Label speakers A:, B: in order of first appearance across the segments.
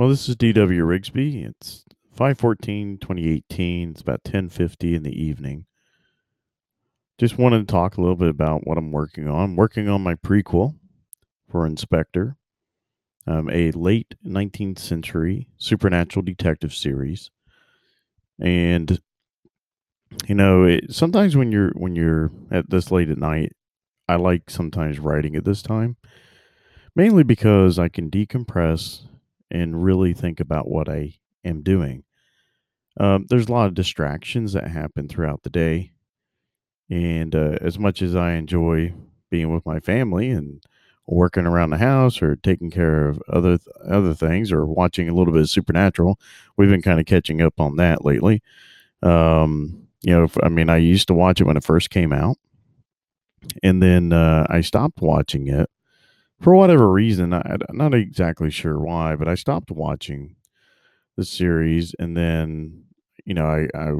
A: Well, this is DW Rigsby. It's 514 2018. It's about 1050 in the evening. Just wanted to talk a little bit about what I'm working on. I'm working on my prequel for Inspector, um, a late 19th century supernatural detective series. And you know, it, sometimes when you're when you're at this late at night, I like sometimes writing at this time, mainly because I can decompress and really think about what I am doing. Um, there's a lot of distractions that happen throughout the day, and uh, as much as I enjoy being with my family and working around the house or taking care of other th- other things or watching a little bit of Supernatural, we've been kind of catching up on that lately. Um, you know, I mean, I used to watch it when it first came out, and then uh, I stopped watching it for whatever reason. I, am not exactly sure why, but I stopped watching the series, and then you know, I, I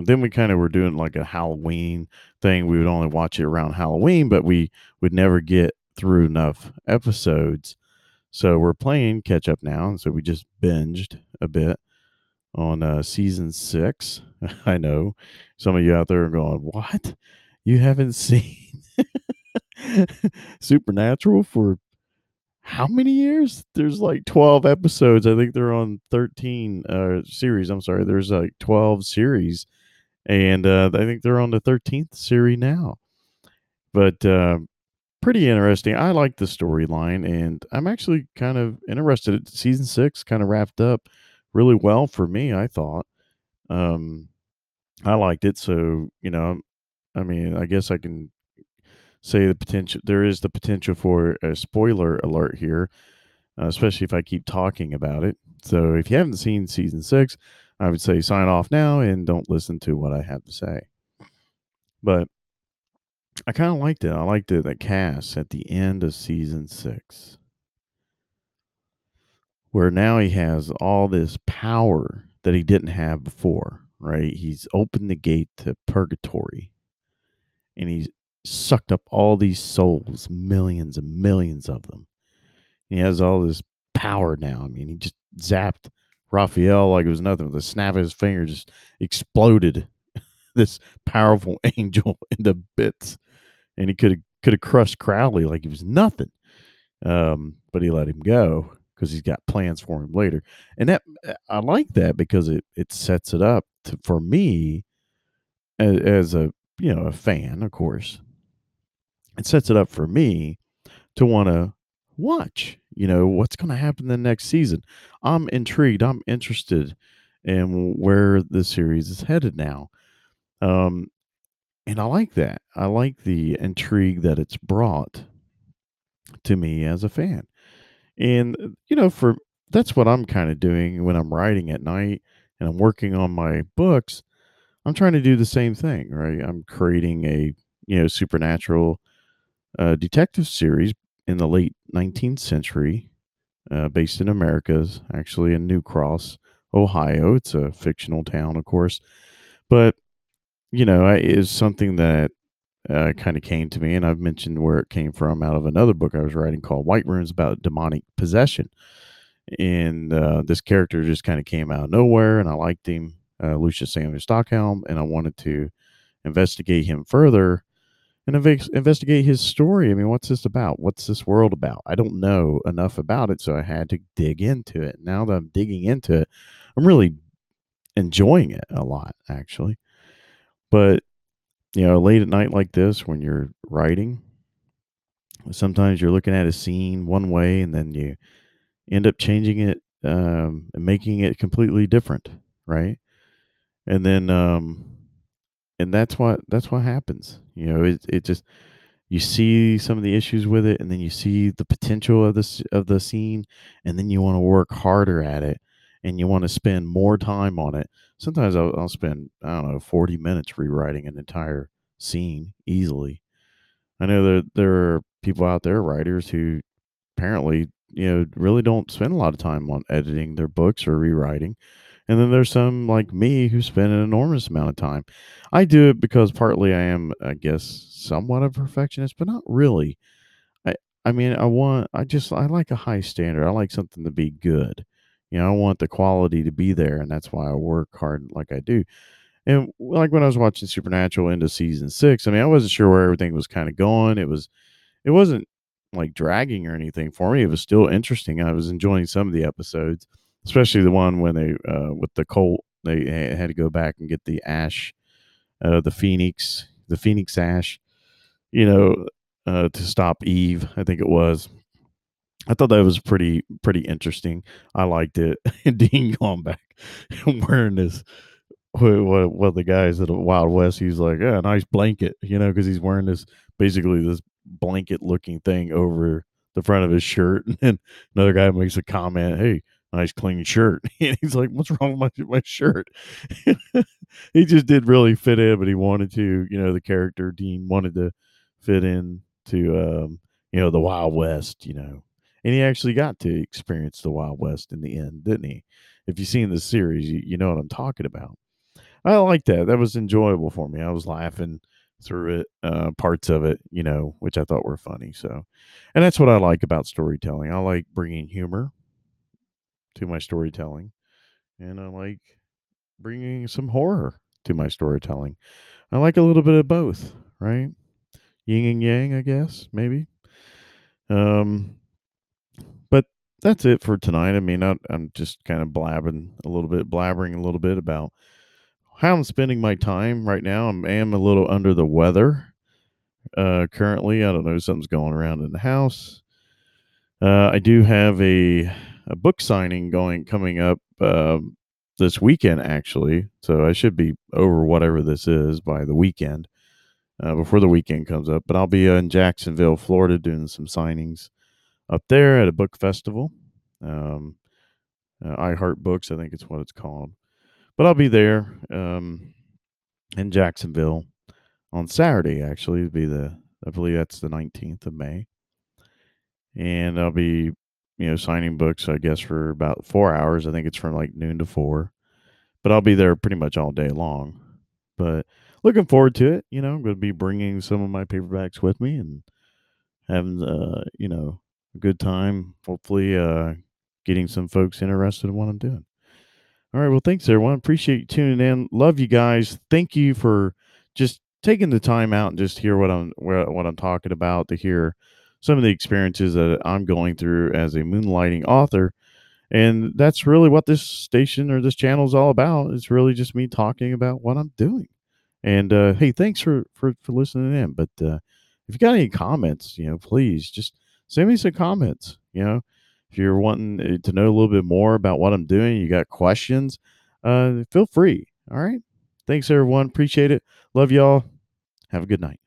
A: then we kind of were doing like a Halloween thing. We would only watch it around Halloween, but we would never get through enough episodes. So we're playing catch up now, and so we just binged a bit on uh, season six. I know some of you out there are going, "What? You haven't seen Supernatural for how many years? There's like 12 episodes. I think they're on 13 uh, series. I'm sorry. There's like 12 series, and uh, I think they're on the 13th series now. But uh, pretty interesting. I like the storyline, and I'm actually kind of interested. Season six kind of wrapped up really well for me. I thought. Um, I liked it. So you know, I mean, I guess I can say the potential. There is the potential for a spoiler alert here, uh, especially if I keep talking about it. So if you haven't seen season six, I would say sign off now and don't listen to what I have to say. But I kind of liked it. I liked it. That Cas at the end of season six, where now he has all this power that he didn't have before. Right? He's opened the gate to purgatory, and he's sucked up all these souls, millions and millions of them. He has all this power now. I mean, he just zapped Raphael like it was nothing. With a snap of his finger, just exploded this powerful angel into bits, and he could have could have crushed Crowley like he was nothing. Um, but he let him go because he's got plans for him later, and that I like that because it it sets it up to, for me as, as a you know a fan, of course, it sets it up for me to want to watch you know what's going to happen the next season. I'm intrigued i'm interested in where the series is headed now um and i like that. I like the intrigue that it's brought to me as a fan. And you know for that's what i'm kind of doing when i'm writing at night and i'm working on my books i'm trying to do the same thing right? I'm creating a you know supernatural a detective series in the late 19th century, uh, based in Americas, actually in New Cross, Ohio. It's a fictional town, of course, but you know, is something that uh, kind of came to me, and I've mentioned where it came from out of another book I was writing called White Runes about demonic possession. And uh, this character just kind of came out of nowhere, and I liked him, uh, Lucius Samuel Stockhelm, and I wanted to investigate him further and inv- investigate his story. I mean, what's this about? What's this world about? I don't know enough about it, so I had to dig into it. Now that I'm digging into it, I'm really enjoying it a lot, actually. But, you know, late at night like this, when you're writing, sometimes you're looking at a scene one way and then you end up changing it um, and making it completely different, right? And then, um, and that's what that's what happens. You know, it it just you see some of the issues with it, and then you see the potential of this of the scene, and then you want to work harder at it, and you want to spend more time on it. Sometimes I'll, I'll spend I don't know forty minutes rewriting an entire scene easily. I know that there are people out there, writers who apparently you know really don't spend a lot of time on editing their books or rewriting and then there's some like me who spend an enormous amount of time. I do it because partly I am, I guess, somewhat of a perfectionist, but not really. I I mean, I want I just I like a high standard. I like something to be good. You know, I want the quality to be there, and that's why I work hard like I do. And like when I was watching Supernatural into season six, I mean, I wasn't sure where everything was kind of going. It was, it wasn't like dragging or anything for me. It was still interesting. I was enjoying some of the episodes, especially the one when they, uh, with the Colt, they had to go back and get the ash, uh, the Phoenix, the Phoenix ash, you know, uh, to stop Eve. I think it was. I thought that was pretty pretty interesting. I liked it. Dean going back and wearing this what the guys at Wild West, he's like, yeah, nice blanket, you know, because he's wearing this basically this blanket looking thing over the front of his shirt. And another guy makes a comment, hey, nice clean shirt. And he's like, what's wrong with my, my shirt? he just did really fit in, but he wanted to, you know, the character Dean wanted to fit in to, um, you know, the Wild West, you know. And he actually got to experience the Wild West in the end, didn't he? If you've seen the series, you, you know what I'm talking about. I like that. That was enjoyable for me. I was laughing through it, uh, parts of it, you know, which I thought were funny. So, and that's what I like about storytelling. I like bringing humor to my storytelling, and I like bringing some horror to my storytelling. I like a little bit of both, right? Yin and yang, I guess, maybe. Um, but that's it for tonight. I mean, I, I'm just kind of blabbing a little bit, blabbering a little bit about how I'm spending my time right now. I am a little under the weather uh, currently. I don't know, something's going around in the house. Uh, I do have a, a book signing going coming up uh, this weekend, actually. So I should be over whatever this is by the weekend, uh, before the weekend comes up. But I'll be in Jacksonville, Florida, doing some signings up there at a book festival. Um, uh, I Heart Books, I think it's what it's called. But I'll be there um, in Jacksonville on Saturday. Actually, it'll be the I believe that's the nineteenth of May, and I'll be you know signing books. I guess for about four hours. I think it's from like noon to four, but I'll be there pretty much all day long. But looking forward to it. You know, I'm going to be bringing some of my paperbacks with me and having uh you know a good time. Hopefully, uh, getting some folks interested in what I'm doing. All right. Well, thanks, everyone. Appreciate you tuning in. Love you guys. Thank you for just taking the time out and just hear what I'm what I'm talking about. To hear some of the experiences that I'm going through as a moonlighting author, and that's really what this station or this channel is all about. It's really just me talking about what I'm doing. And uh, hey, thanks for for for listening in. But uh, if you got any comments, you know, please just send me some comments. You know if you're wanting uh, to know a little bit more about what I'm doing, you got questions, uh, feel free. All right. Thanks, everyone. Appreciate it. Love y'all. Have a good night.